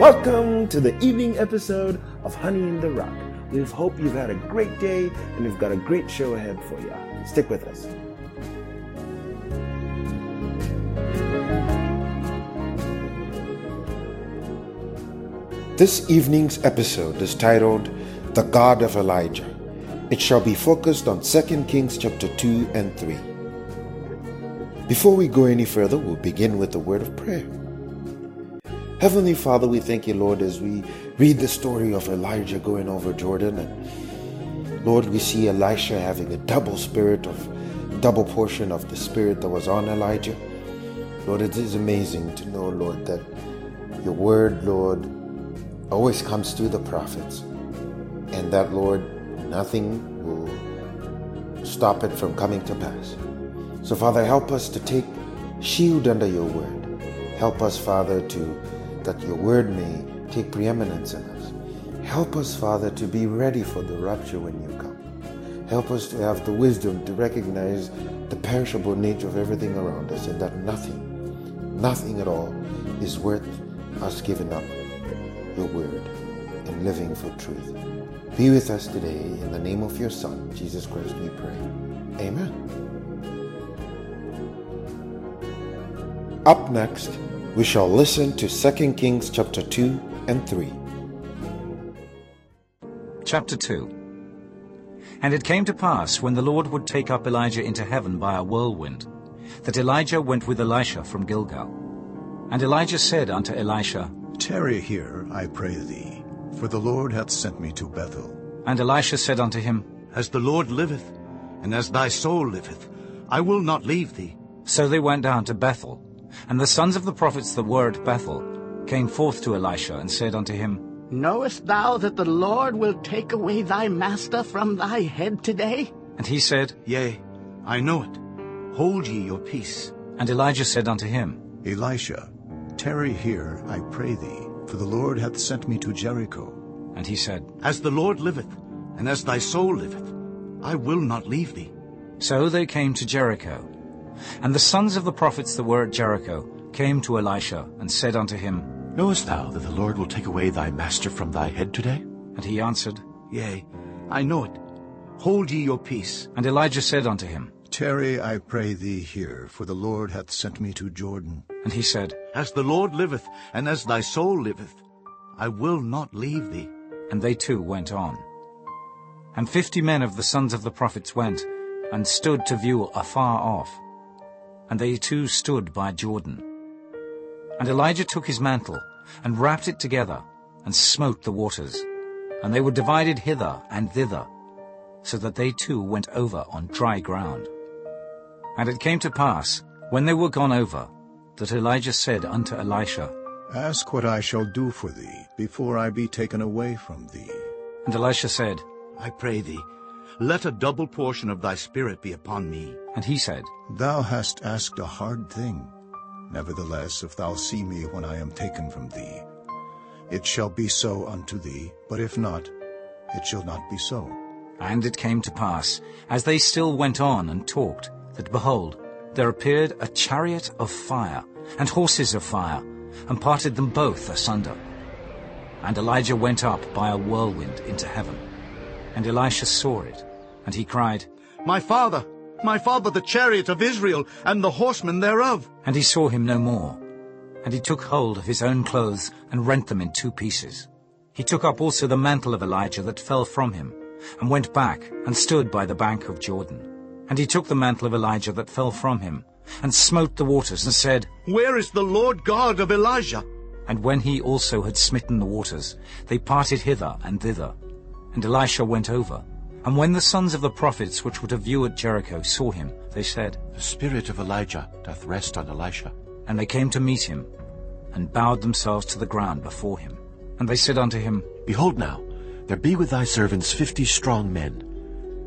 Welcome to the evening episode of Honey in the Rock. We hope you've had a great day and we've got a great show ahead for you. Stick with us. This evening's episode is titled The God of Elijah. It shall be focused on 2 Kings chapter 2 and 3. Before we go any further, we'll begin with a word of prayer. Heavenly Father, we thank you, Lord, as we read the story of Elijah going over Jordan. And Lord, we see Elisha having a double spirit of, double portion of the spirit that was on Elijah. Lord, it is amazing to know, Lord, that your word, Lord, always comes through the prophets. And that, Lord, nothing will stop it from coming to pass. So, Father, help us to take shield under your word. Help us, Father, to that your word may take preeminence in us. Help us, Father, to be ready for the rapture when you come. Help us to have the wisdom to recognize the perishable nature of everything around us and that nothing, nothing at all is worth us giving up your word and living for truth. Be with us today in the name of your Son, Jesus Christ, we pray. Amen. Up next, we shall listen to 2 Kings chapter 2 and 3. Chapter 2 And it came to pass, when the Lord would take up Elijah into heaven by a whirlwind, that Elijah went with Elisha from Gilgal. And Elijah said unto Elisha, Tarry here, I pray thee, for the Lord hath sent me to Bethel. And Elisha said unto him, As the Lord liveth, and as thy soul liveth, I will not leave thee. So they went down to Bethel. And the sons of the prophets that were at Bethel came forth to Elisha, and said unto him, Knowest thou that the Lord will take away thy master from thy head today? And he said, Yea, I know it. Hold ye your peace. And Elijah said unto him, Elisha, tarry here, I pray thee, for the Lord hath sent me to Jericho. And he said, As the Lord liveth, and as thy soul liveth, I will not leave thee. So they came to Jericho. And the sons of the prophets that were at Jericho came to Elisha, and said unto him, Knowest thou that the Lord will take away thy master from thy head today? And he answered, Yea, I know it. Hold ye your peace. And Elijah said unto him, Tarry, I pray thee here, for the Lord hath sent me to Jordan. And he said, As the Lord liveth, and as thy soul liveth, I will not leave thee. And they two went on. And fifty men of the sons of the prophets went, and stood to view afar off. And they too stood by Jordan. And Elijah took his mantle, and wrapped it together, and smote the waters. And they were divided hither and thither, so that they too went over on dry ground. And it came to pass, when they were gone over, that Elijah said unto Elisha, Ask what I shall do for thee, before I be taken away from thee. And Elisha said, I pray thee, let a double portion of thy spirit be upon me. And he said, Thou hast asked a hard thing. Nevertheless, if thou see me when I am taken from thee, it shall be so unto thee, but if not, it shall not be so. And it came to pass, as they still went on and talked, that behold, there appeared a chariot of fire, and horses of fire, and parted them both asunder. And Elijah went up by a whirlwind into heaven. And Elisha saw it, and he cried, My father, my father, the chariot of Israel, and the horsemen thereof. And he saw him no more. And he took hold of his own clothes, and rent them in two pieces. He took up also the mantle of Elijah that fell from him, and went back, and stood by the bank of Jordan. And he took the mantle of Elijah that fell from him, and smote the waters, and said, Where is the Lord God of Elijah? And when he also had smitten the waters, they parted hither and thither. And Elisha went over. And when the sons of the prophets which were to view at Jericho saw him, they said, The spirit of Elijah doth rest on Elisha. And they came to meet him, and bowed themselves to the ground before him. And they said unto him, Behold now, there be with thy servants fifty strong men.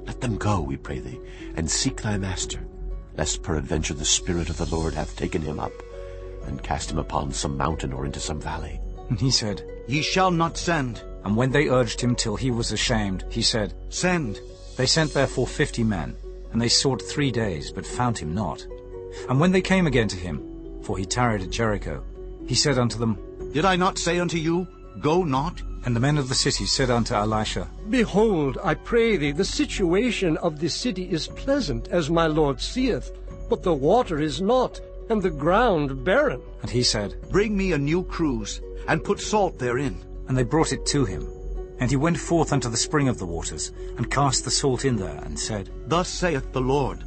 Let them go, we pray thee, and seek thy master, lest peradventure the Spirit of the Lord hath taken him up, and cast him upon some mountain or into some valley. And he said, Ye shall not send. And when they urged him till he was ashamed, he said, Send. They sent therefore fifty men, and they sought three days, but found him not. And when they came again to him, for he tarried at Jericho, he said unto them, Did I not say unto you, Go not? And the men of the city said unto Elisha, Behold, I pray thee, the situation of this city is pleasant, as my lord seeth, but the water is not, and the ground barren. And he said, Bring me a new cruse, and put salt therein. And they brought it to him. And he went forth unto the spring of the waters, and cast the salt in there, and said, Thus saith the Lord,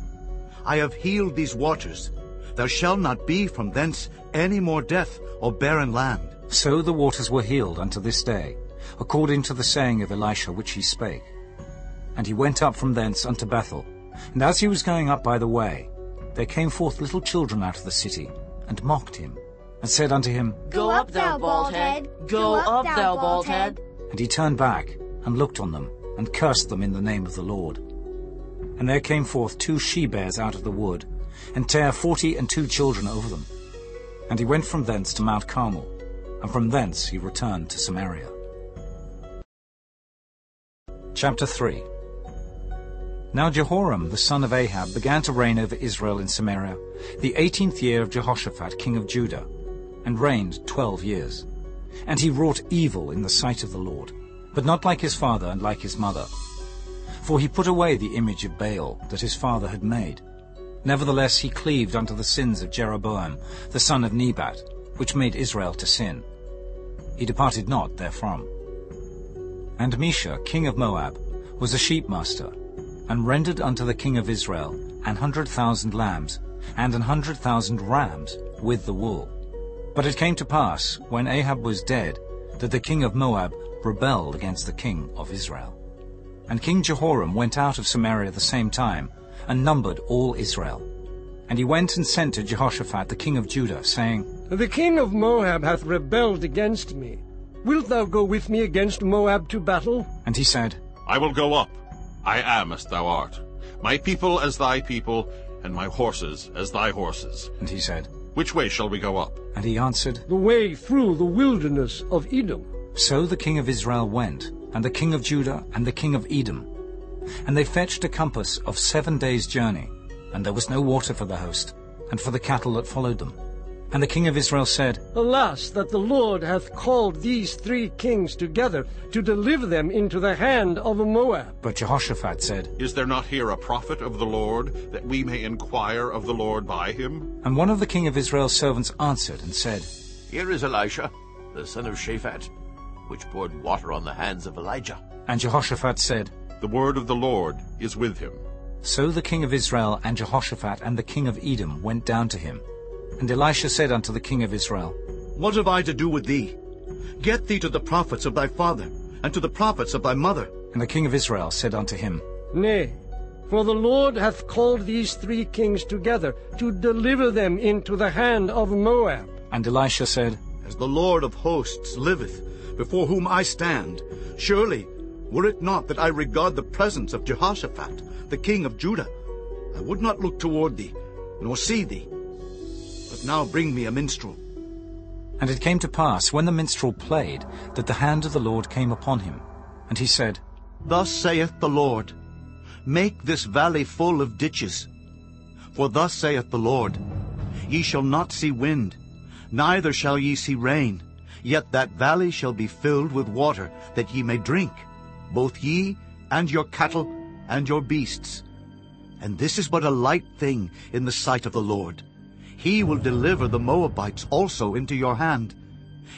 I have healed these waters. There shall not be from thence any more death or barren land. So the waters were healed unto this day, according to the saying of Elisha which he spake. And he went up from thence unto Bethel. And as he was going up by the way, there came forth little children out of the city, and mocked him, and said unto him, Go up, thou bald head. Go up, thou bald head. And he turned back, and looked on them, and cursed them in the name of the Lord. And there came forth two she-bears out of the wood, and tare forty and two children over them. And he went from thence to Mount Carmel, and from thence he returned to Samaria. Chapter 3 Now Jehoram the son of Ahab began to reign over Israel in Samaria, the eighteenth year of Jehoshaphat king of Judah, and reigned twelve years. And he wrought evil in the sight of the Lord, but not like his father and like his mother. For he put away the image of Baal that his father had made. Nevertheless he cleaved unto the sins of Jeroboam, the son of Nebat, which made Israel to sin. He departed not therefrom. And Mesha, king of Moab, was a sheepmaster, and rendered unto the king of Israel an hundred thousand lambs, and an hundred thousand rams, with the wool. But it came to pass, when Ahab was dead, that the king of Moab rebelled against the king of Israel. And King Jehoram went out of Samaria the same time, and numbered all Israel. And he went and sent to Jehoshaphat the king of Judah, saying, The king of Moab hath rebelled against me. Wilt thou go with me against Moab to battle? And he said, I will go up. I am as thou art. My people as thy people, and my horses as thy horses. And he said, Which way shall we go up? And he answered, The way through the wilderness of Edom. So the king of Israel went, and the king of Judah, and the king of Edom. And they fetched a compass of seven days' journey, and there was no water for the host, and for the cattle that followed them. And the king of Israel said, Alas, that the Lord hath called these three kings together to deliver them into the hand of Moab. But Jehoshaphat said, Is there not here a prophet of the Lord, that we may inquire of the Lord by him? And one of the king of Israel's servants answered and said, Here is Elisha, the son of Shaphat, which poured water on the hands of Elijah. And Jehoshaphat said, The word of the Lord is with him. So the king of Israel and Jehoshaphat and the king of Edom went down to him. And Elisha said unto the king of Israel, What have I to do with thee? Get thee to the prophets of thy father, and to the prophets of thy mother. And the king of Israel said unto him, Nay, for the Lord hath called these three kings together to deliver them into the hand of Moab. And Elisha said, As the Lord of hosts liveth, before whom I stand, surely, were it not that I regard the presence of Jehoshaphat, the king of Judah, I would not look toward thee, nor see thee. But now bring me a minstrel. And it came to pass, when the minstrel played, that the hand of the Lord came upon him. And he said, Thus saith the Lord, Make this valley full of ditches. For thus saith the Lord, Ye shall not see wind, neither shall ye see rain, yet that valley shall be filled with water, that ye may drink, both ye and your cattle and your beasts. And this is but a light thing in the sight of the Lord. He will deliver the Moabites also into your hand.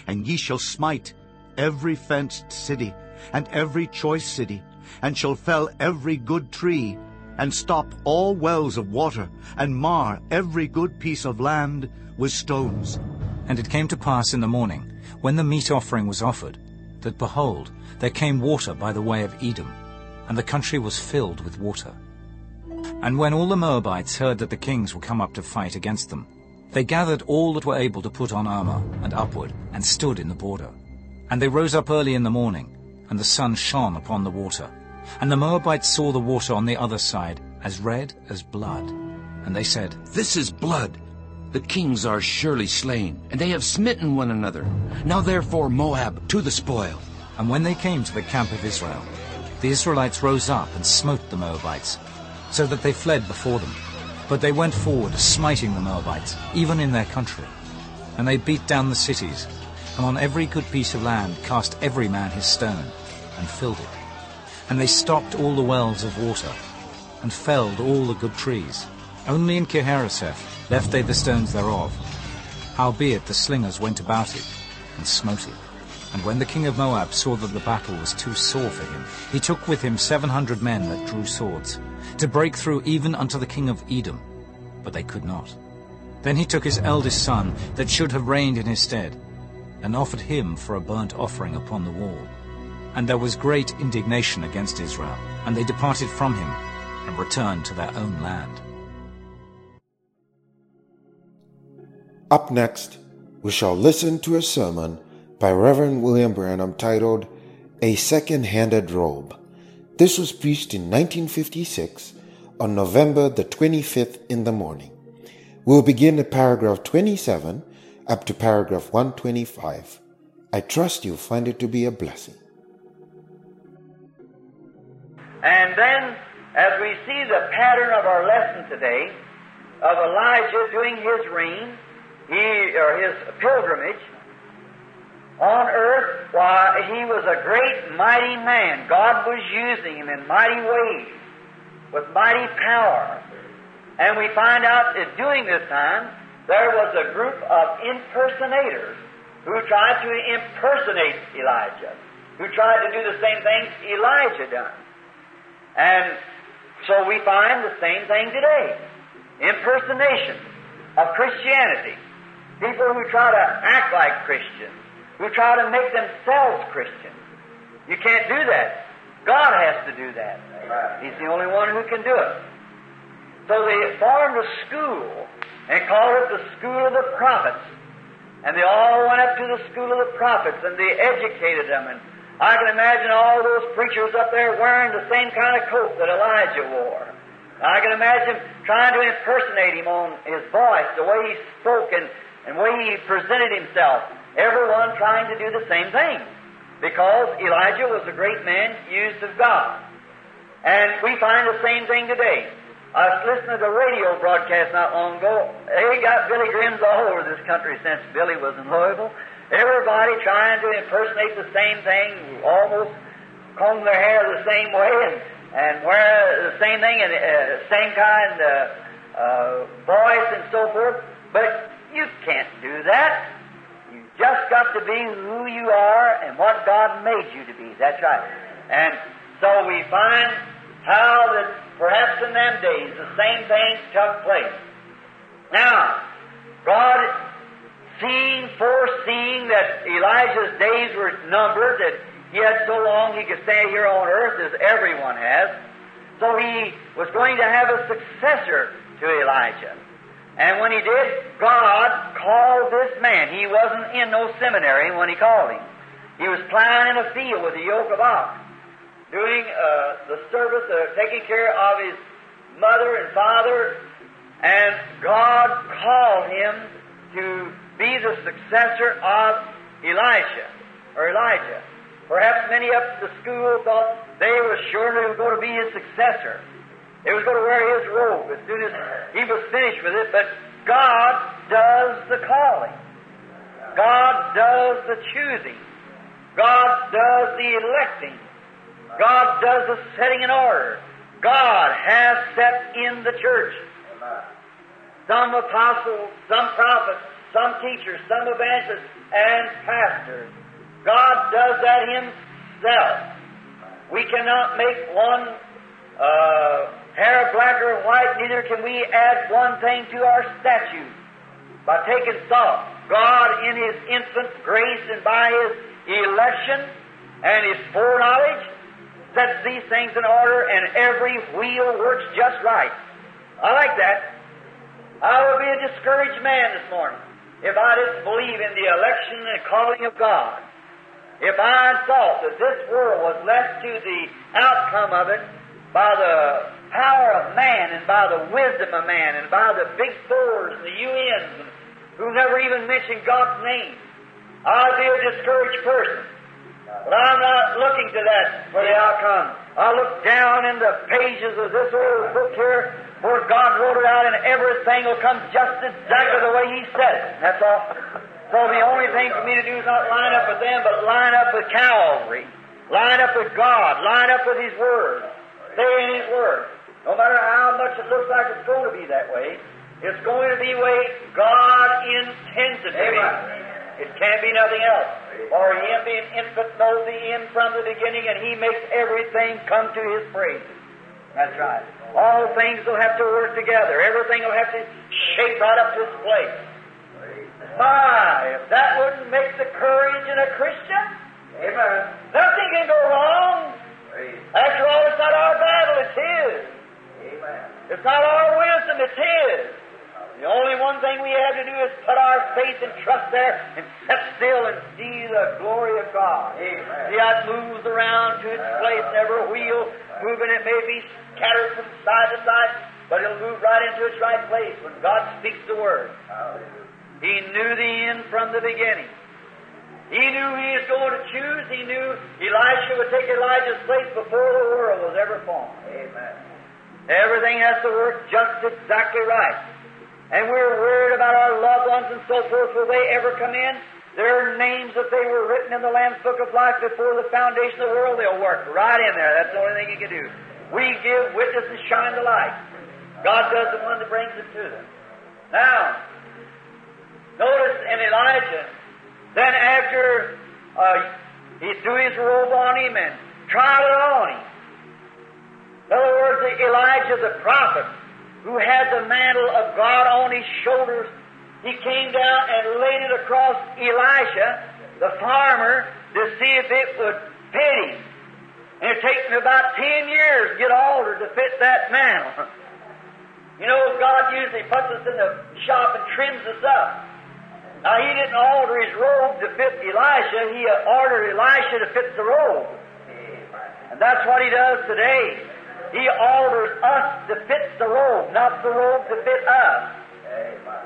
And ye shall smite every fenced city, and every choice city, and shall fell every good tree, and stop all wells of water, and mar every good piece of land with stones. And it came to pass in the morning, when the meat offering was offered, that behold, there came water by the way of Edom, and the country was filled with water. And when all the Moabites heard that the kings were come up to fight against them, they gathered all that were able to put on armor, and upward, and stood in the border. And they rose up early in the morning, and the sun shone upon the water. And the Moabites saw the water on the other side, as red as blood. And they said, This is blood. The kings are surely slain, and they have smitten one another. Now therefore, Moab, to the spoil. And when they came to the camp of Israel, the Israelites rose up and smote the Moabites, so that they fled before them. But they went forward, smiting the Moabites, even in their country. And they beat down the cities, and on every good piece of land cast every man his stone, and filled it. And they stopped all the wells of water, and felled all the good trees. Only in Kirharaseth left they the stones thereof. Howbeit the slingers went about it, and smote it. And when the king of Moab saw that the battle was too sore for him, he took with him seven hundred men that drew swords, to break through even unto the king of Edom, but they could not. Then he took his eldest son, that should have reigned in his stead, and offered him for a burnt offering upon the wall. And there was great indignation against Israel, and they departed from him, and returned to their own land. Up next, we shall listen to a sermon by Reverend William Branham titled A Second Handed Robe. This was preached in 1956 on November the 25th in the morning. We'll begin at paragraph 27 up to paragraph 125. I trust you'll find it to be a blessing. And then, as we see the pattern of our lesson today, of Elijah doing his reign, he, or his pilgrimage on earth, why, he was a great, mighty man. God was using him in mighty ways, with mighty power. And we find out that during this time, there was a group of impersonators who tried to impersonate Elijah, who tried to do the same things Elijah done. And so we find the same thing today. Impersonation of Christianity. People who try to act like Christians, who try to make themselves Christians. You can't do that. God has to do that. He's the only one who can do it. So they formed a school and called it the School of the Prophets. And they all went up to the School of the Prophets and they educated them. And I can imagine all those preachers up there wearing the same kind of coat that Elijah wore. I can imagine trying to impersonate him on his voice, the way he spoke and, and the way he presented himself. Everyone trying to do the same thing. Because Elijah was a great man used of God. And we find the same thing today. I was listening to the radio broadcast not long ago. They got Billy Grahams all over this country since Billy was in Louisville. Everybody trying to impersonate the same thing, almost comb their hair the same way and, and wear the same thing and uh, same kind of uh, uh, voice and so forth. But you can't do that. Just got to be who you are and what God made you to be. That's right. And so we find how that perhaps in them days the same thing took place. Now, God seeing, foreseeing that Elijah's days were numbered, that he had so long he could stay here on earth as everyone has. So he was going to have a successor to Elijah. And when he did, God called this man. He wasn't in no seminary when he called him. He was plowing in a field with a yoke of ox, doing uh, the service, taking care of his mother and father, and God called him to be the successor of Elisha or Elijah. Perhaps many up at the school thought they were sure he was going to be his successor. They was going to wear his robe as soon as he was finished with it, but God does the calling. God does the choosing. God does the electing. God does the setting in order. God has set in the church some apostles, some prophets, some teachers, some evangelists, and pastors. God does that Himself. We cannot make one uh, hair black or white, neither can we add one thing to our statute by taking salt. God, in His infinite grace and by His election and His foreknowledge, sets these things in order, and every wheel works just right. I like that. I would be a discouraged man this morning if I didn't believe in the election and calling of God. If I thought that this world was left to the outcome of it by the power of man and by the wisdom of man and by the big fours and the UNs who never even mentioned God's name, I'd be a discouraged person. But I'm not looking to that for the outcome. I look down in the pages of this old book here where God wrote it out and everything will come just exactly the way He said it. That's all. So the only thing for me to do is not line up with them, but line up with Calvary. Line up with God. Line up with His Word. Stay in His Word. No matter how much it looks like it's going to be that way, it's going to be the way God intends it to be. It can't be nothing else. For Him being infant knows the end from the beginning, and He makes everything come to His praise. That's right. All things will have to work together. Everything will have to shape right up to its place. My, if that wouldn't make the courage in a Christian, Amen. Nothing can go wrong. After all, it's not our battle, it's His. It's not our wisdom, it's His. The only one thing we have to do is put our faith and trust there and sit still and see the glory of God. Amen. See how it moves around to its place, never a wheel moving. It may be scattered from side to side, but it'll move right into its right place when God speaks the word. He knew the end from the beginning. He knew he was going to choose. He knew Elisha would take Elijah's place before the world was ever formed. Amen. Everything has to work just exactly right. And we're worried about our loved ones and so forth. Will they ever come in? Their names, if they were written in the Lamb's Book of Life before the foundation of the world, they'll work right in there. That's the only thing you can do. We give witness and shine the light. God does the one that brings it to them. Now, notice in Elijah, then after uh, he threw his robe on him and trod it on him. In other words, the Elijah the prophet, who had the mantle of God on his shoulders, he came down and laid it across Elisha, the farmer, to see if it would fit him. And it took me about ten years to get altered to fit that mantle. You know, God usually puts us in the shop and trims us up. Now, he didn't alter his robe to fit Elisha, he ordered Elisha to fit the robe. And that's what he does today. He alters us to fit the robe, not the robe to fit us.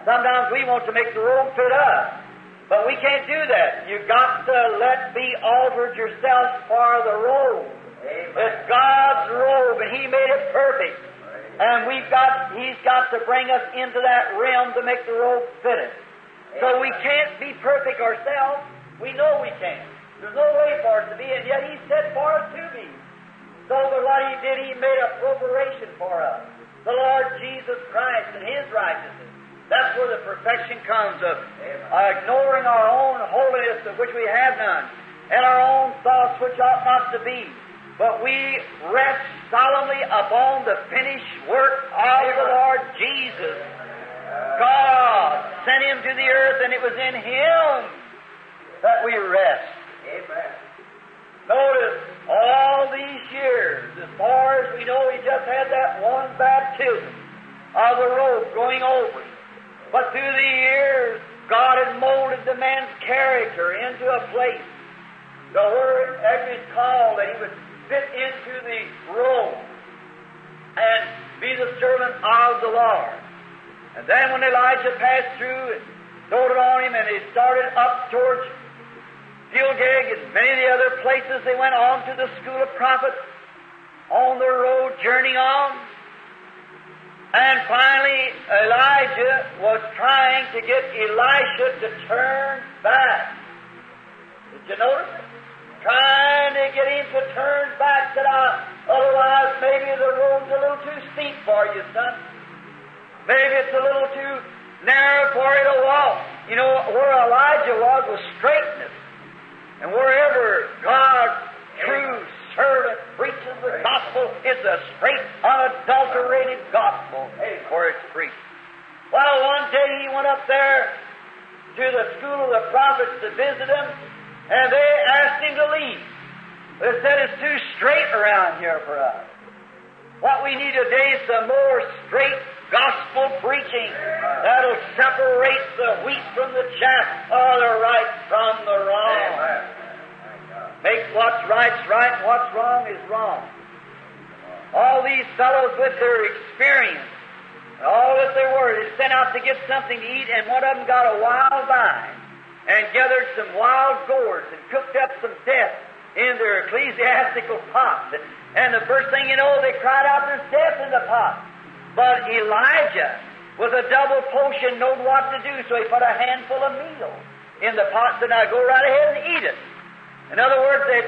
Sometimes we want to make the robe fit us, but we can't do that. You've got to let be altered yourself for the robe. It's God's robe, and He made it perfect. And we've got, He's got to bring us into that realm to make the robe fit it. So we can't be perfect ourselves. We know we can't. There's no way for us to be, and yet He said for us to be. So, but what He did, He made a preparation for us. The Lord Jesus Christ and His righteousness. That's where the perfection comes of uh, ignoring our own holiness, of which we have none, and our own thoughts, which ought not to be. But we rest solemnly upon the finished work of the Lord Jesus. God sent Him to the earth, and it was in Him that we rest. Amen. Notice all these years, as far as we know, He just had that one baptism of the robe going over him. But through the years, God had molded the man's character into a place to where every call that he would fit into the robe and be the servant of the Lord. And then when Elijah passed through and throwed it on him and he started up towards Gilgal and many of the other places, they went on to the school of prophets on their road journeying on. And finally, Elijah was trying to get Elisha to turn back. Did you notice? Trying to get him to turn back, said I, otherwise maybe the road's a little too steep for you, son. Maybe it's a little too narrow for you to walk. You know, where Elijah was was straightness. And wherever God's true servant preaches the gospel, it's a straight, unadulterated gospel for it's preached. Well, one day he went up there to the school of the prophets to visit them, and they asked him to leave. They said it's too straight around here for us. What we need today is some more straight gospel preaching that'll separate the wheat from the chaff, or the right from the wrong. Make what's right and what's wrong is wrong. All these fellows with their experience, all that they were, they sent out to get something to eat, and one of them got a wild vine and gathered some wild gourds and cooked up some death in their ecclesiastical pot. And the first thing you know, they cried out, There's death in the pot. But Elijah, with a double potion, knowed what to do, so he put a handful of meal in the pot, so now go right ahead and eat it. In other words, that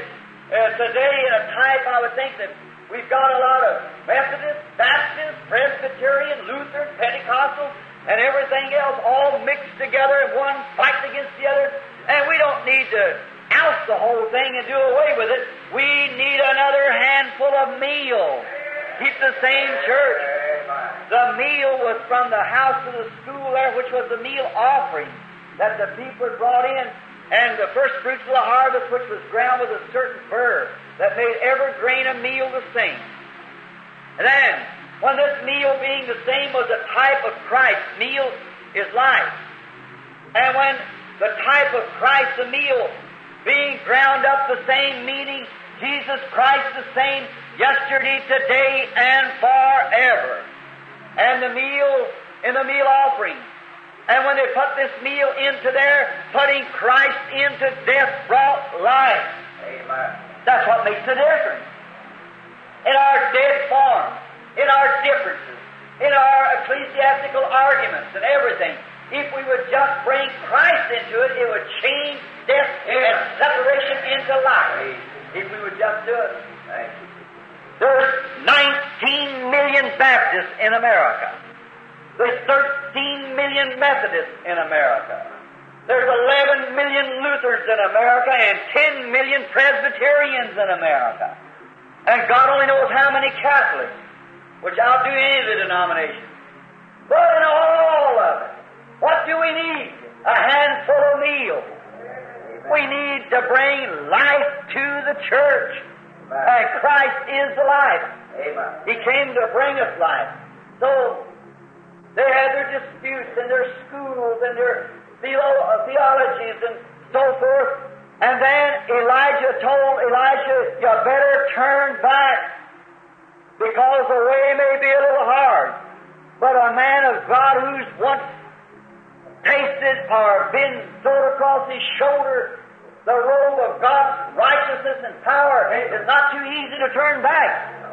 uh, today in a type, I would think that we've got a lot of Methodist, Baptist, Presbyterian, Lutheran, Pentecostal, and everything else all mixed together and one fighting against the other. And we don't need to oust the whole thing and do away with it. We need another handful of meal. Keep the same church. The meal was from the house of the school there, which was the meal offering that the people had brought in, and the first fruits of the harvest, which was ground with a certain burr that made every grain of meal the same. And then, when this meal being the same was a type of Christ, meal is life. And when the type of Christ, the meal, being ground up the same, meaning Jesus Christ the same yesterday, today, and forever. And the meal in the meal offering. And when they put this meal into there, putting Christ into death brought life. Amen. That's what makes the difference. In our dead form, in our differences, in our ecclesiastical arguments and everything, if we would just bring Christ into it, it would change death and separation into life. If we would just do it. There's 19 million Baptists in America. There's 13 million Methodists in America. There's 11 million Lutherans in America and 10 million Presbyterians in America. And God only knows how many Catholics, which I'll do any of the denominations. But in all of it, what do we need? A handful of meal. We need to bring life to the church. And Christ is the life. He came to bring us life. So they had their disputes and their schools and their theolo- theologies and so forth. And then Elijah told Elijah, you better turn back because the way may be a little hard. But a man of God who's once tasted or been thrown across his shoulder the robe of God's righteousness and power is not too easy to turn back.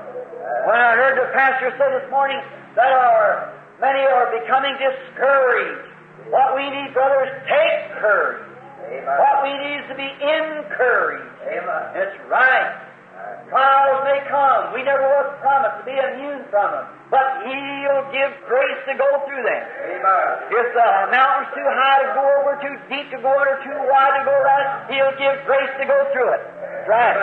When I heard the pastor say this morning that our many are becoming discouraged, what we need, brothers, take courage. What we need is to be encouraged. It's right. Trials may come. We never was promised to be immune from them. But He'll give grace to go through them. If the mountain's too high to go over, too deep to go under, too wide to go around, He'll give grace to go through it. Right.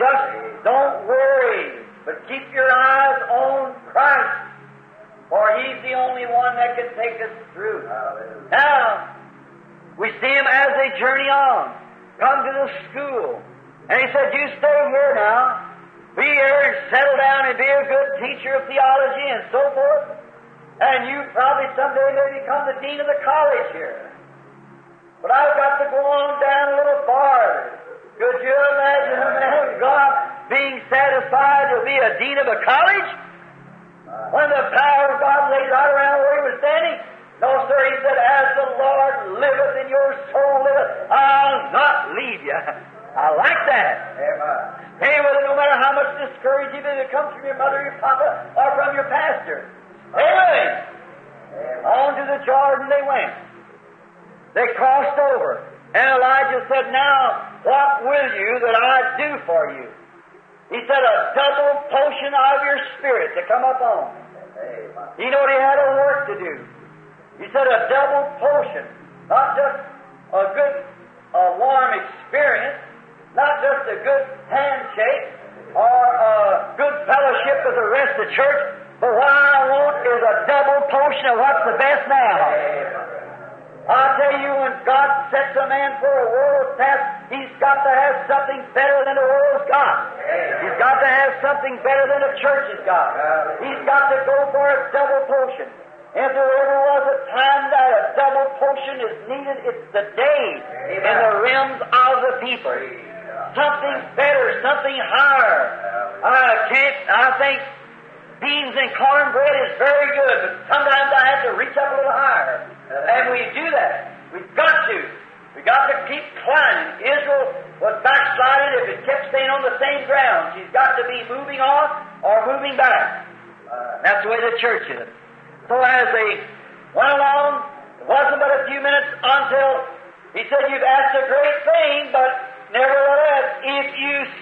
Just don't worry, but keep your eyes on Christ. For He's the only one that can take us through. Now, we see Him as they journey on. Come to the school. And he said, You stay here now. Be here and settle down and be a good teacher of theology and so forth. And you probably someday may become the dean of the college here. But I've got to go on down a little farther. Could you imagine a man of God being satisfied to be a dean of a college? When the power of God laid right around where he was standing? No, sir, he said, As the Lord liveth and your soul liveth, I'll not leave you. I like that. Stay with it no matter how much discouragement it comes from your mother, your papa, or from your pastor. Stay with him. On to the Jordan they went. They crossed over. And Elijah said, Now, what will you that I do for you? He said, A double potion of your spirit to come upon. He knew he had a work to do. He said, A double potion. Not just a good, a warm experience, not just a good handshake or a good fellowship with the rest of the church, but what I want is a double portion of what's the best now. I tell you, when God sets a man for a world's task, he's got to have something better than the world's got. He's got to have something better than the church has got. He's got to go for a double portion. If there ever was a time that a double portion is needed, it's the day in the realms of the people something better, something higher. I can't, I think beans and cornbread is very good, but sometimes I have to reach up a little higher. And we do that. We've got to. We've got to keep climbing. Israel was backsliding if it kept staying on the same ground. She's got to be moving on or moving back. Uh, that's the way the church is. So as they went along, it wasn't but a few minutes until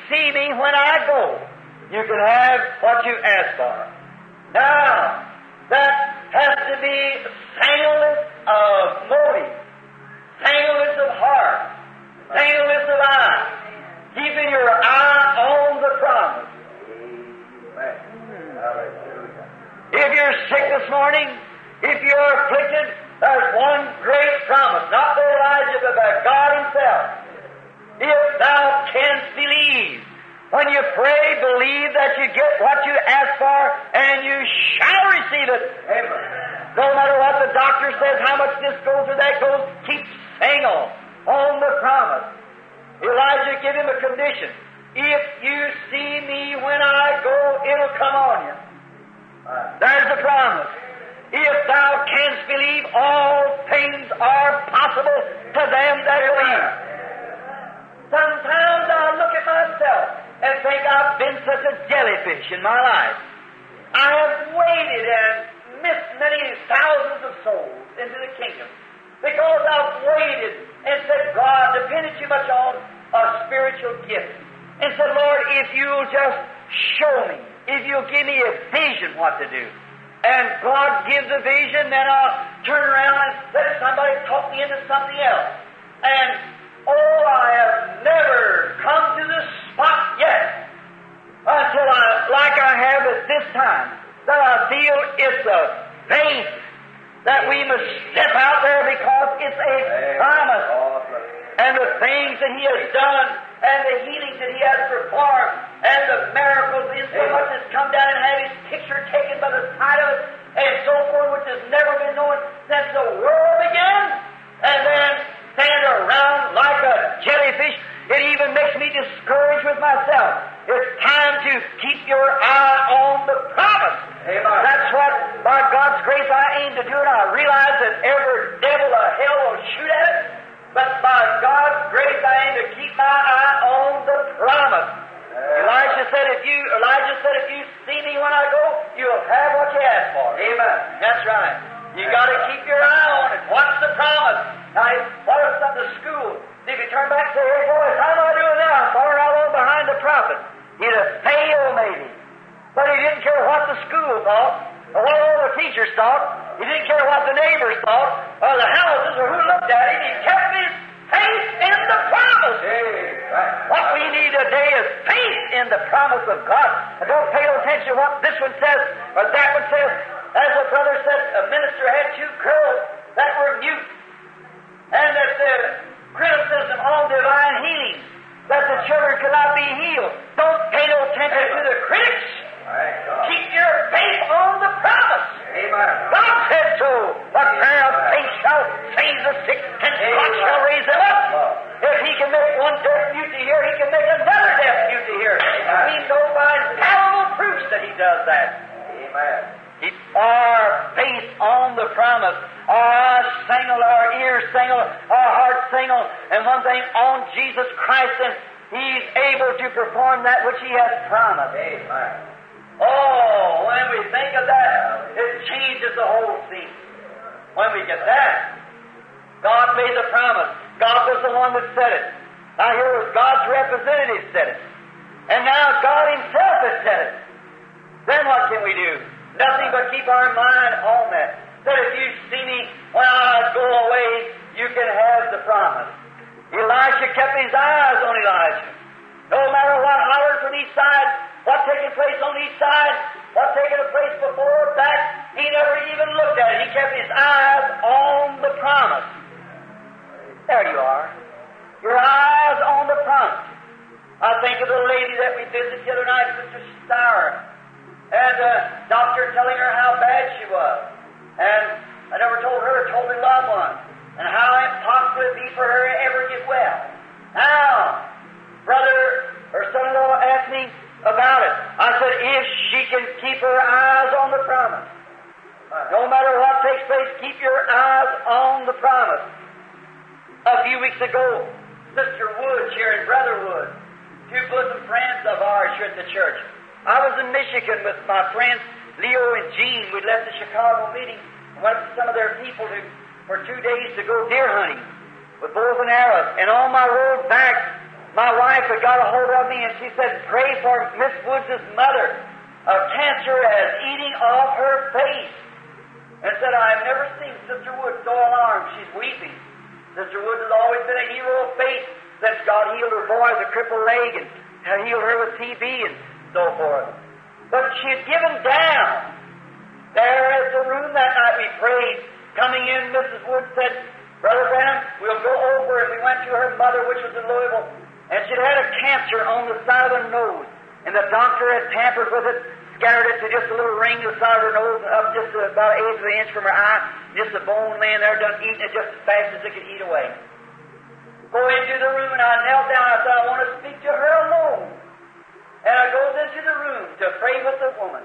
see me when I go, you can have what you ask for. Now, that has to be singleness of motive, singleness of heart, singleness of eye, keeping your eye on the promise. If you're sick this morning, if you're afflicted, there's one great promise, not by Elijah, but by God Himself. If thou canst believe, when you pray, believe that you get what you ask for, and you shall receive it. Amen. No matter what the doctor says, how much this goes or that goes, keep saying on, on the promise. Elijah gave him a condition. If you see me when I go, it'll come on you. There's the promise. If thou canst believe, all things are possible to them that believe. Sometimes I look at myself and think I've been such a jellyfish in my life. I have waited and missed many thousands of souls into the kingdom because I've waited and said, God, depended too much on a spiritual gift. And said, Lord, if you'll just show me, if you'll give me a vision what to do. And God gives a vision, then I'll turn around and let somebody talk me into something else. And oh, I have never come to the spot yet until I, like I have at this time, that I feel it's a faith that we must step out there because it's a promise. And the things that He has done, and the healings that He has performed, and the miracles, in so much has come down and had His picture taken by the side of it, and so forth, which has never been known since the world began. And then stand around like a jellyfish. It even makes me discouraged with myself. It's time to keep your eye on the promise. Amen. That's what, by God's grace, I aim to do, and I realize that every devil of hell will shoot at it. But by God's grace, I aim to keep my eye on the promise. Elijah said, if you, Elijah said, if you see me when I go, you'll have what you ask for. Amen. That's right. You got to keep your eye on it. What's the promise? Now, what if something to school? If you turn back and say, hey boys, how am I doing now? I'm falling all over behind the prophet. He'd have failed maybe. But he didn't care what the school thought, or what all the teachers thought. He didn't care what the neighbors thought, or the houses, or who looked at him. He kept his faith in the promise. What we need today is faith in the promise of God. And don't pay no attention to what this one says or that one says. As a brother said, a minister had two girls that were mute, and that the criticism on divine healing, that the children could not be healed. Don't pay no attention to the critics. Keep your faith on the promise. God said so. The prayer of faith shall save the sick, and God shall raise them up. If He can make one deaf mute to hear, He can make another deaf mute to hear. We know by infallible proofs that He does that. Amen. Keep our faith on the promise. Our eyes single, our ears single, our hearts single, and one thing on Jesus Christ, and He's able to perform that which He has promised. Amen. Oh, when we think of that, it changes the whole scene. When we get that, God made the promise. God was the one that said it. Now here was God's representative said it. And now God Himself has said it. Then what can we do? Nothing but keep our mind on that. That if you see me when I go away, you can have the promise. Elisha kept his eyes on Elijah. No matter what hollered from each side, what taking place on each side, what taking place before or back, he never even looked at it. He kept his eyes on the promise. There you are. Your eyes on the promise. I think of the lady that we visited the other night, Sister Stour, and the doctor telling her how bad she was. And I never told her, told her loved one, and how impossible it would be for her to ever get well. Now, brother or son-in-law asked me about it. I said, if she can keep her eyes on the promise, no matter what takes place, keep your eyes on the promise. A few weeks ago, Sister Woods here and Brother Woods, two bosom friends of ours here at the church. I was in Michigan with my friends Leo and Jean. We left the Chicago meeting and went to some of their people to, for two days to go deer hunting with bows and arrows. And on my road back, my wife had got a hold of me and she said, pray for Miss Woods' mother. A cancer is eating off her face. And said, I've never seen Sister Woods so alarmed. She's weeping. Sister Woods has always been a hero of faith since God healed her boy with a crippled leg and healed her with TB and so forth. But she had given down. There at the room that night we prayed. Coming in, Mrs. Woods said, Brother Branham, we'll go over. And we went to her mother, which was in Louisville, and she'd had a cancer on the side of her nose. And the doctor had tampered with it, scattered it to just a little ring to the side of her nose, up just about an eighth of an inch from her eye, just a bone laying there, done eating it just as fast as it could eat away. Go into the room, and I knelt down. I said, I want to speak to her alone. And I goes into the room to pray with the woman.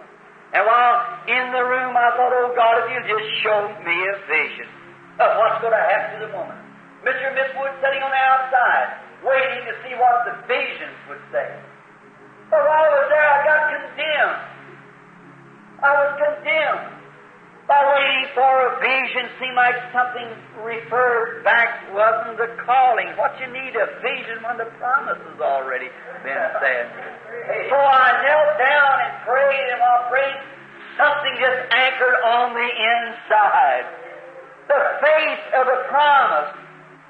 And while in the room, I thought, oh God, if you just show me a vision of what's going to happen to the woman. Mr. and Miss Wood sitting on the outside, waiting to see what the visions would say. But while I was there, I got condemned. I was condemned by waiting for a vision. Seemed like something referred back wasn't the calling. What you need a vision when the promise has already been said. So I knelt down and prayed, and while praying, something just anchored on the inside. The faith of a promise.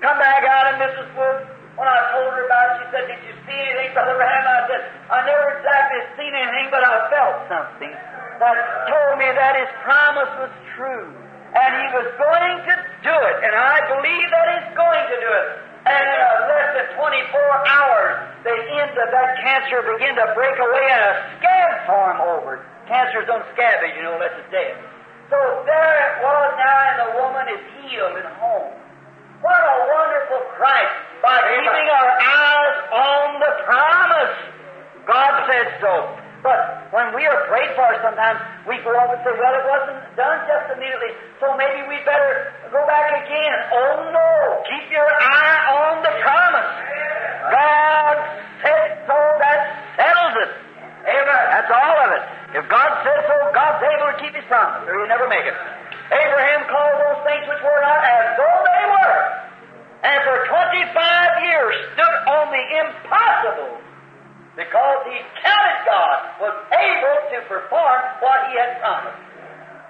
Come back out of Mrs. Wood. When I told her about it, she said, Did you see anything, Brother Ram? I said, I never exactly seen anything, but I felt something that told me that his promise was true. And he was going to do it. And I believe that he's going to do it. And in a less than 24 hours, the end of that cancer began to break away and a scab form over. Cancers don't scab, as you know, unless it's dead. So there it was now, and the woman is healed and home. What a wonderful Christ by keeping our eyes on the promise. God said so. But when we are prayed for, sometimes we go off and say, well, it wasn't done just immediately, so maybe we better go back again. Oh, no. Keep your eye on the promise. God said so, that settles it. Amen. That's all of it. If God said so, God's able to keep His promise, or He'll never make it. Abraham called those things which were not as though they were, and for 25 years stood on the impossible, because he counted God was able to perform what he had promised.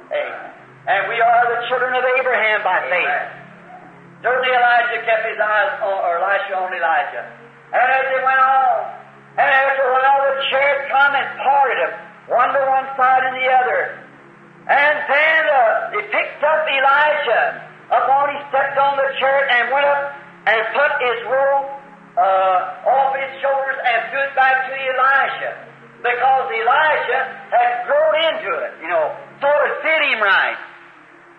Amen. And we are the children of Abraham by faith. Certainly Elijah kept his eyes on, or Elisha on Elijah. And as they went on, and after a while the chariot come and parted them, one to one side and the other. And then uh, he picked up Elijah upon he stepped on the chariot and went up and put his robe uh, off his shoulders and threw it back to Elisha. Because Elisha had grown into it, you know, so to fit him right.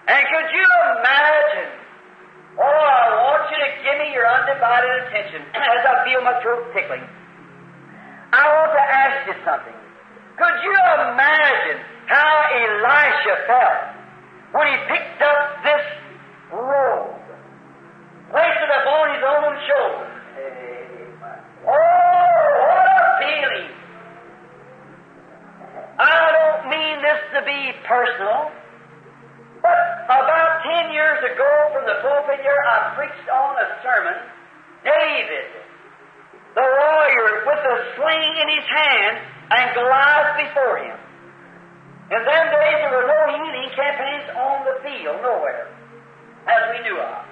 And could you imagine? Oh, I want you to give me your undivided attention as I feel my throat tickling. I want to ask you something. Could you imagine how Elisha felt when he picked up this robe, placed it upon his own shoulder? Oh, what a feeling! I don't mean this to be personal, but about ten years ago from the pulpit here, I preached on a sermon, David, the warrior with the sling in his hand and Goliath before him. In them days there were no healing campaigns on the field, nowhere, as we knew of.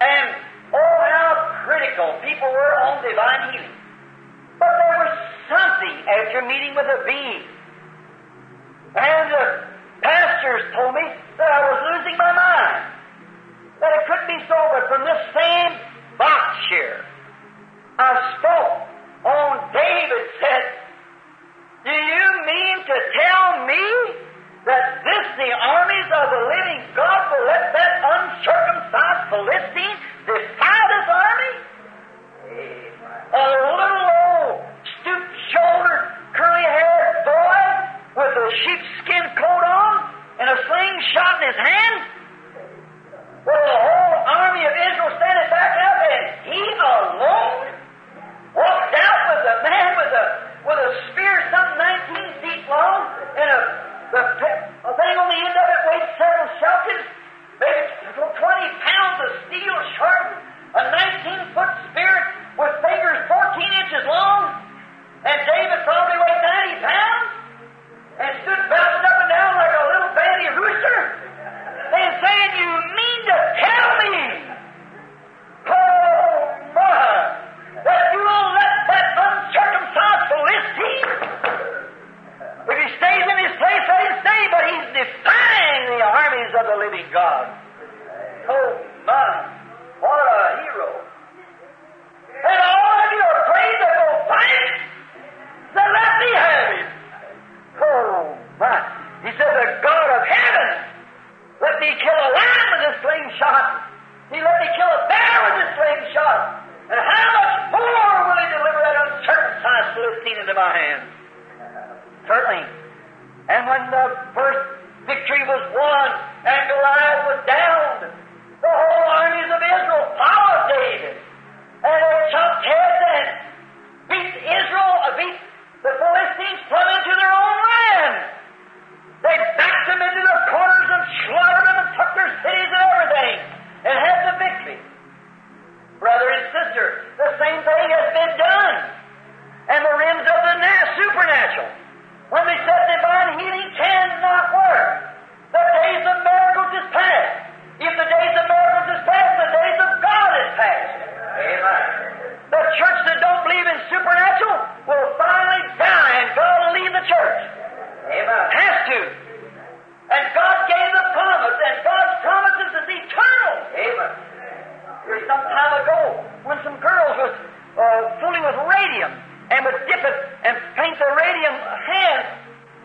And oh, how critical people were on divine healing. But there was something after meeting with a being. And the pastors told me that I was losing my mind. That it couldn't be so, but from this same box here, I spoke on David said, Do you mean to tell me that this, the armies of the living God, will let that uncircumcised Philistine defy this army? A little old, stooped-shouldered, curly haired boy with a sheepskin coat on and a slingshot in his hand? Well, the whole army of Israel standing back up, and he alone walked out with a man with a with a spear some 19 feet long and a the, the thing on the end of it weighed several shekels, maybe 20 pounds of steel sharpened. Radium hands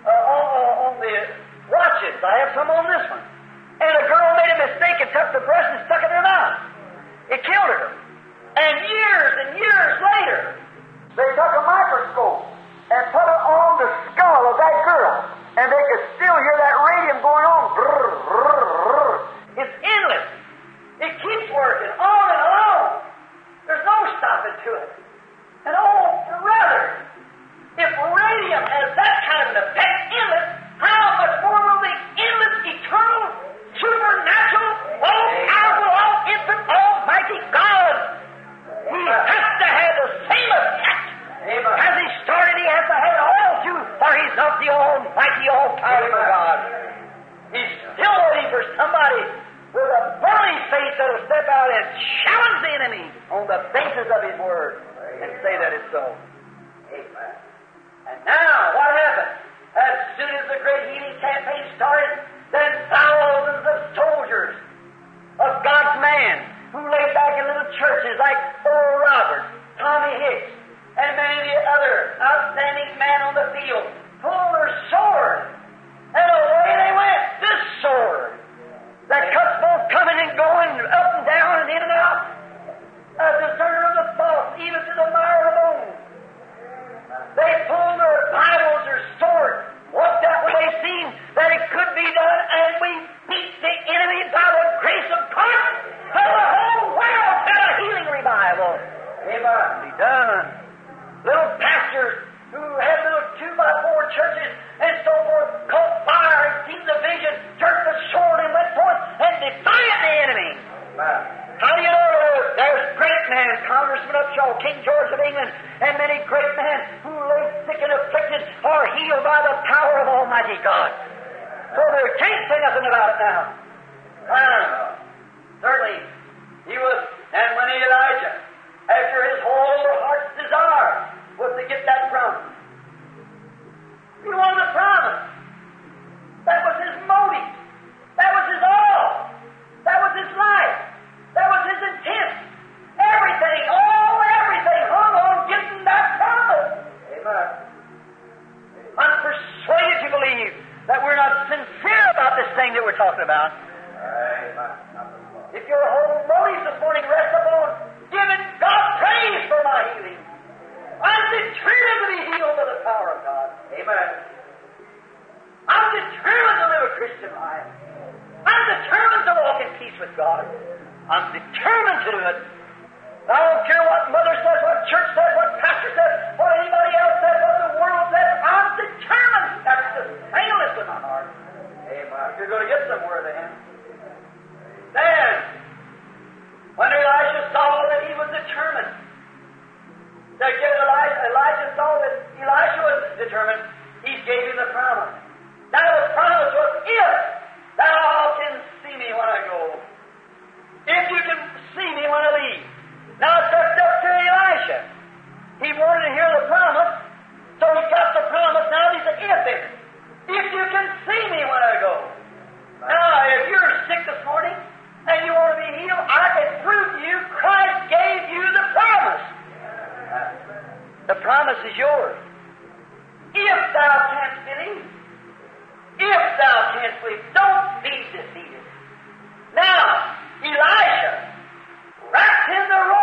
uh, on, on the watches. I have some on this one. And a girl made a mistake and took the brush and stuck it in her mouth. It killed her. And years and years later, they took a microscope and put it on the skull of that girl, and they could still hear that radium going on. Brrr, brrr, brrr. It's endless. It keeps working on and on. There's no stopping to it. And oh, brother, if radium has that kind of an effect endless, how much more will the endless, eternal, supernatural, all-powerful, all-infant, almighty God? He has to have the same effect as he started. He has to have it all through, for he's not the almighty, all-powerful God. He's still waiting for somebody with a burning faith that'll step out and challenge the enemy on the basis of his word and say that it's so. Amen. And now, what happened? As soon as the great healing campaign started, then thousands of soldiers of God's man who lay back in little churches like Oral Roberts, Tommy Hicks, and many of the other outstanding men on the field pulled their sword, and away they went. This sword that cuts both coming and going, up and down and in and out, a discerner of the false, even to the mire of the bone. They pulled their Bibles, their swords, walked out where they seen that it could be done, and we beat the enemy by the grace of God. And the whole world had a healing revival. Amen. Be done. Little pastors who had little two by four churches and so forth caught fire and seen the vision, jerked the sword and went forth and defied the enemy. How do you know there's, there's men, Congressman Upshaw, King George of England, and many great men who lay sick and afflicted are healed by the power of Almighty God. So they can't say nothing about it now. Ah, certainly, he was, and when Elijah, after his whole heart's desire was to get that promise, he wanted the promise. That was his motive. That was his believe that we're not sincere about this thing that we're talking about. If your whole motive this morning rests upon giving God praise for my healing, I'm determined to be healed by the power of God. Amen. I'm determined to live a Christian life. I'm determined to walk in peace with God. I'm determined to do it. I don't care what mother says, what church says, what pastor says, what anybody else says, what the world says. I'm determined. That's the realness of my heart. Hey, Mark, you're going to get somewhere then. Then, when Elisha saw that he was determined, that Elijah, Elijah saw that Elisha was determined, he gave him the promise. Now the promise was, if thou can see me when I go, if you can see me when I leave, now it's left up to Elisha. He wanted to hear the promise, so he got the promise. Now he said, if it, if you can see me when I go. Now, if you're sick this morning and you want to be healed, I can prove to you Christ gave you the promise. The promise is yours. If thou canst believe, if thou canst believe, don't be defeated. Now, Elisha wrapped in the robe.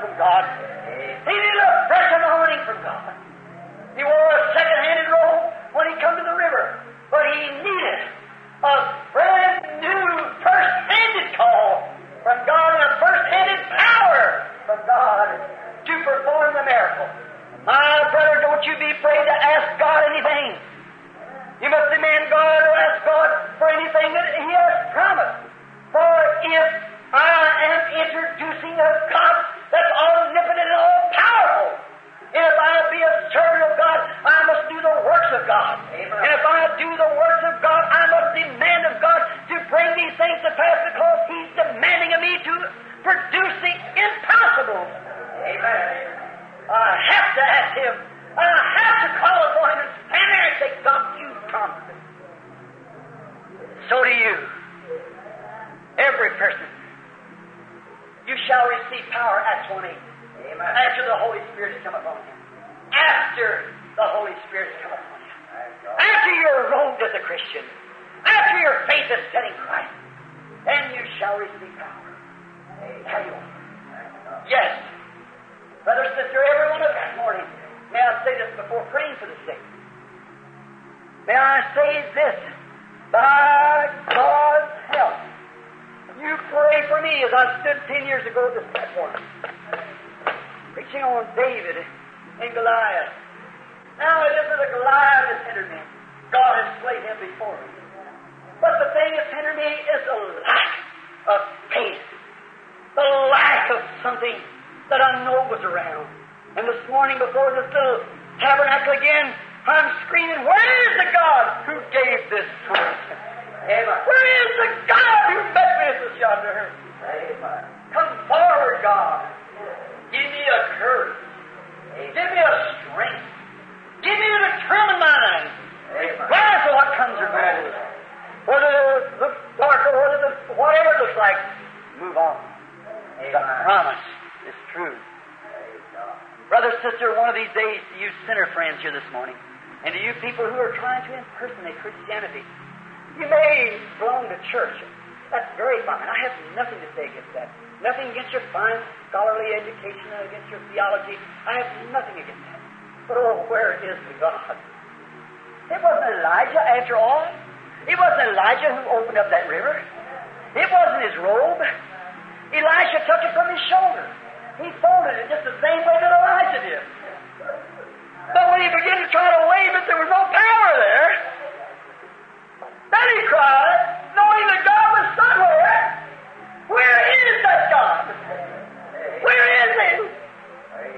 From God. He needed a fresh anointing from God. He wore a second-handed robe when he come to the river, but he needed a brand new first-handed call from God and a first-handed power from God to perform the miracle. My brother, don't you be afraid to ask God anything. You must demand God or ask God for anything that He has promised. For if I am introducing a God God. And if I do the works of God, I must demand of God to bring these things to pass because He's demanding of me to produce the impossible. Amen. I have to ask Him. I have to call upon Him and stand there and say, God, you promised it. So do you. Every person. You shall receive power, Acts 1 8. Amen. After the Holy Spirit has come upon you. After the Holy Spirit has come upon you. After you're robed as a Christian. After your faith is set in Christ. Then you shall receive power. Now you. Yes. Brother, sister, every one of this morning. May I say this before praying for the sick? May I say this? By God's help, you pray for me as I stood ten years ago at this platform, preaching on David and Goliath. Now it isn't a Goliath that's hindered me. God has slain him before me. But the thing that's hindered me is the lack of faith, the lack of something that I know was around. And this morning before this little tabernacle again, I'm screaming, where is the God who gave this to us? Where is the God who met with us yonder? Come forward, God. Give me a courage. Give me a strength. Give me a determined mind. Regardless of what or goes. It looks dark or whether the, whatever it looks like, move on. The promise is true. Brother, sister, one of these days to you sinner friends here this morning, and to you people who are trying to impersonate Christianity, you may belong to church. That's very fine. I have nothing to say against that. Nothing against your fine scholarly education and against your theology. I have nothing against that. But oh, where is the God? It wasn't Elijah after all. It wasn't Elijah who opened up that river. It wasn't his robe. Elisha took it from his shoulder. He folded it just the same way that Elijah did. But when he began to try to wave it, there was no power there. Then he cried, knowing that God was somewhere. Where is that God? Where is he?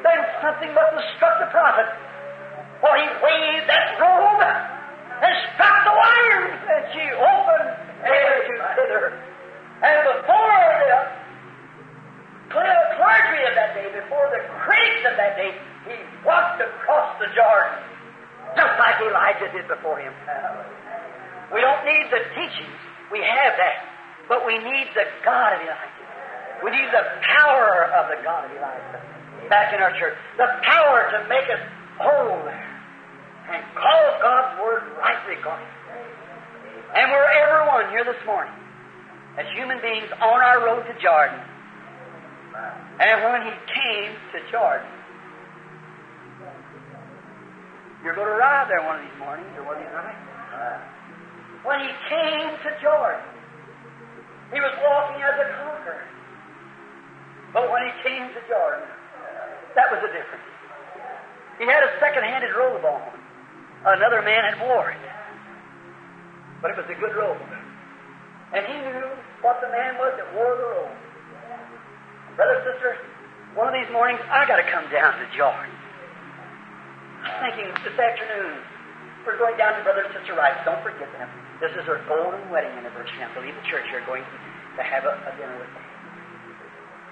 Then something must have struck the prophet. For he waved that robe and struck the wire, and she opened hither. And before the clergy of that day, before the critics of that day, he walked across the Jordan, just like Elijah did before him. We don't need the teachings. We have that. But we need the God of Elijah. We need the power of the God of Elijah back in our church. The power to make us whole and call God's Word rightly God. And we're everyone here this morning as human beings on our road to Jordan. And when he came to Jordan, you're going to arrive there one of these mornings or one of these nights. When he came to Jordan, he was walking as a conqueror. But when he came to Jordan, that was the difference. He had a second-handed robe on. Another man had wore it. But it was a good robe. And he knew what the man was that wore the robe. Brother, sister, one of these mornings I got to come down to Jordan. I'm thinking this afternoon we're going down to Brother and Sister Rice. Don't forget them. This is her golden wedding anniversary. I believe the church here going to have a, a dinner with them.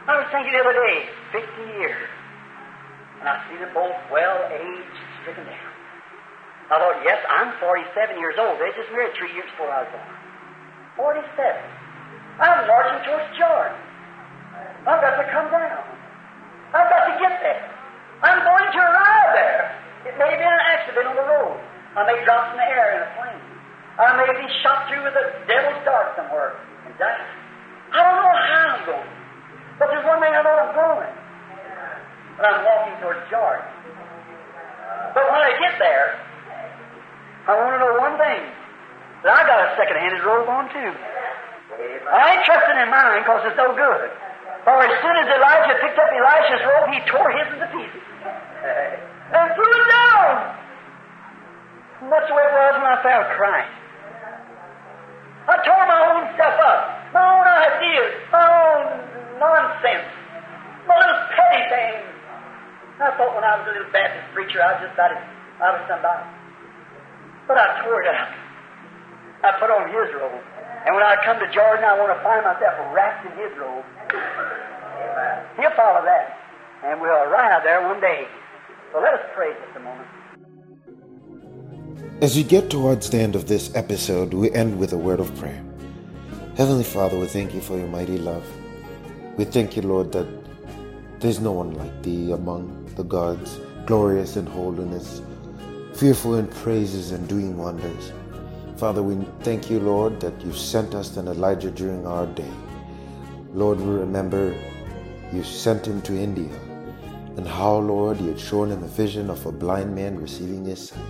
I was thinking the other day, 50 years, and I see them both well aged, stricken down. I thought, yes, I'm 47 years old. They just married three years before I was born. 47. I'm marching towards Jordan. I've got to come down. I've got to get there. I'm going to arrive there. It may be an accident on the road. I may drop in the air in a plane. I may be shot through with a devil's dart somewhere and die. I don't know how I'm going. But there's one thing I know I'm going. And I'm walking towards Jordan. But when I get there, I want to know one thing. That I got a second-handed robe on too. I ain't trusting in mine because it's no good. For as soon as Elijah picked up Elisha's robe, he tore his into pieces. And threw it down. And that's the way it was when I found Christ. I tore my own stuff up, my own ideas, my own nonsense, my little petty things. I thought when I was a little Baptist preacher, I was just about as, I was somebody. But I tore it up. I put on his robe. And when I come to Jordan, I want to find myself wrapped in his robe. He'll follow that. And we'll arrive there one day. So let us pray just a moment. As we get towards the end of this episode, we end with a word of prayer. Heavenly Father, we thank you for your mighty love. We thank you, Lord, that there's no one like thee among the gods, glorious in holiness, fearful in praises and doing wonders. Father, we thank you, Lord, that you sent us an Elijah during our day. Lord, we remember you sent him to India and how, Lord, you had shown him a vision of a blind man receiving his sight.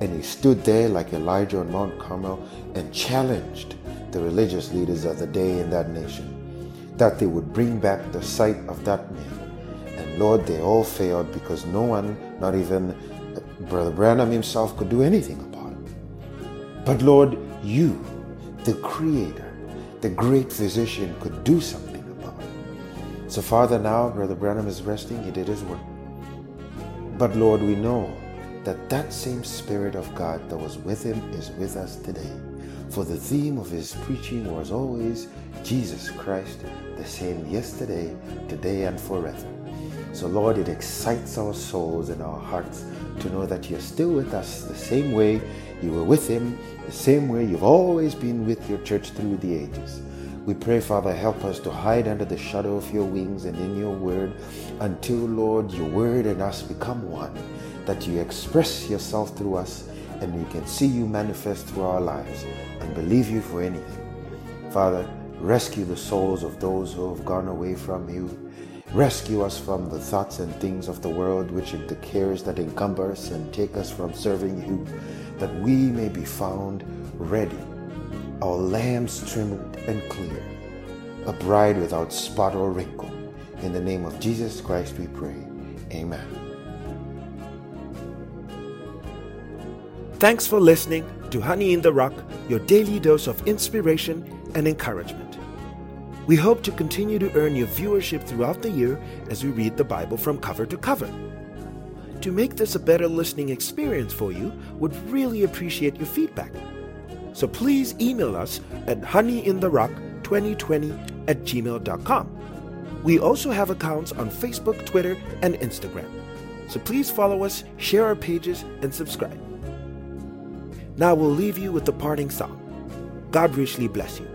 And he stood there like Elijah on Mount Carmel and challenged the religious leaders of the day in that nation that they would bring back the sight of that man. And Lord, they all failed because no one, not even Brother Branham himself, could do anything about it. But Lord, you, the Creator, the great physician, could do something about it. So, Father, now Brother Branham is resting, he did his work. But Lord, we know that that same Spirit of God that was with him is with us today. For the theme of his preaching was always Jesus Christ, the same yesterday, today, and forever. So, Lord, it excites our souls and our hearts to know that you're still with us the same way you were with him, the same way you've always been with your church through the ages. We pray, Father, help us to hide under the shadow of your wings and in your word until, Lord, your word and us become one that you express yourself through us and we can see you manifest through our lives and believe you for anything. Father, rescue the souls of those who have gone away from you. Rescue us from the thoughts and things of the world, which are the cares that encumber us, and take us from serving you, that we may be found ready, our lambs trimmed and clear, a bride without spot or wrinkle. In the name of Jesus Christ we pray. Amen. Thanks for listening to Honey in the Rock, your daily dose of inspiration and encouragement. We hope to continue to earn your viewership throughout the year as we read the Bible from cover to cover. To make this a better listening experience for you, would really appreciate your feedback. So please email us at honeyintherock2020 at gmail.com. We also have accounts on Facebook, Twitter, and Instagram. So please follow us, share our pages, and subscribe. Now we'll leave you with the parting song. God richly bless you.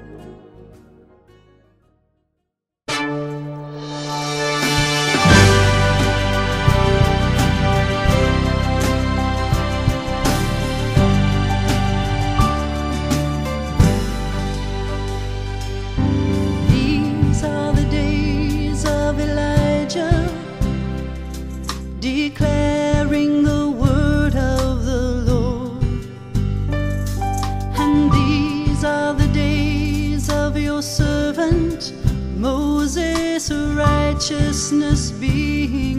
Righteousness being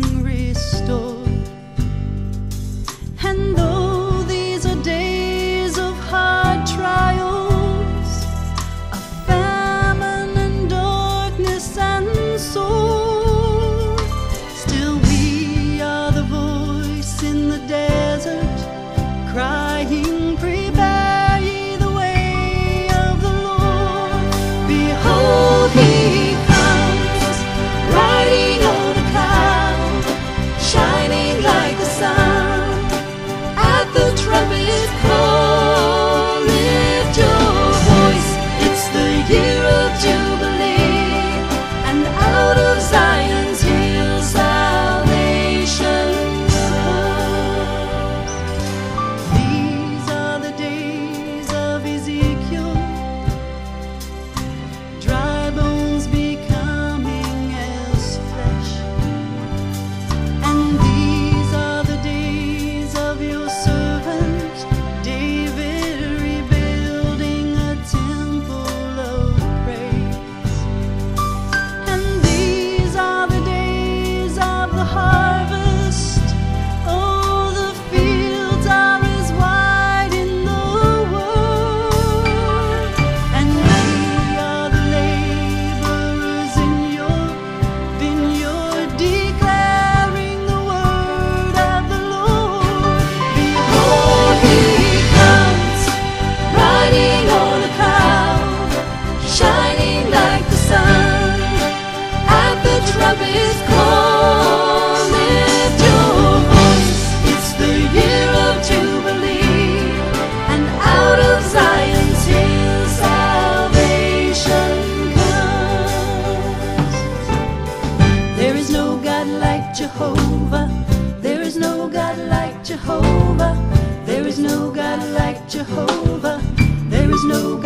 Jehovah. There is no God.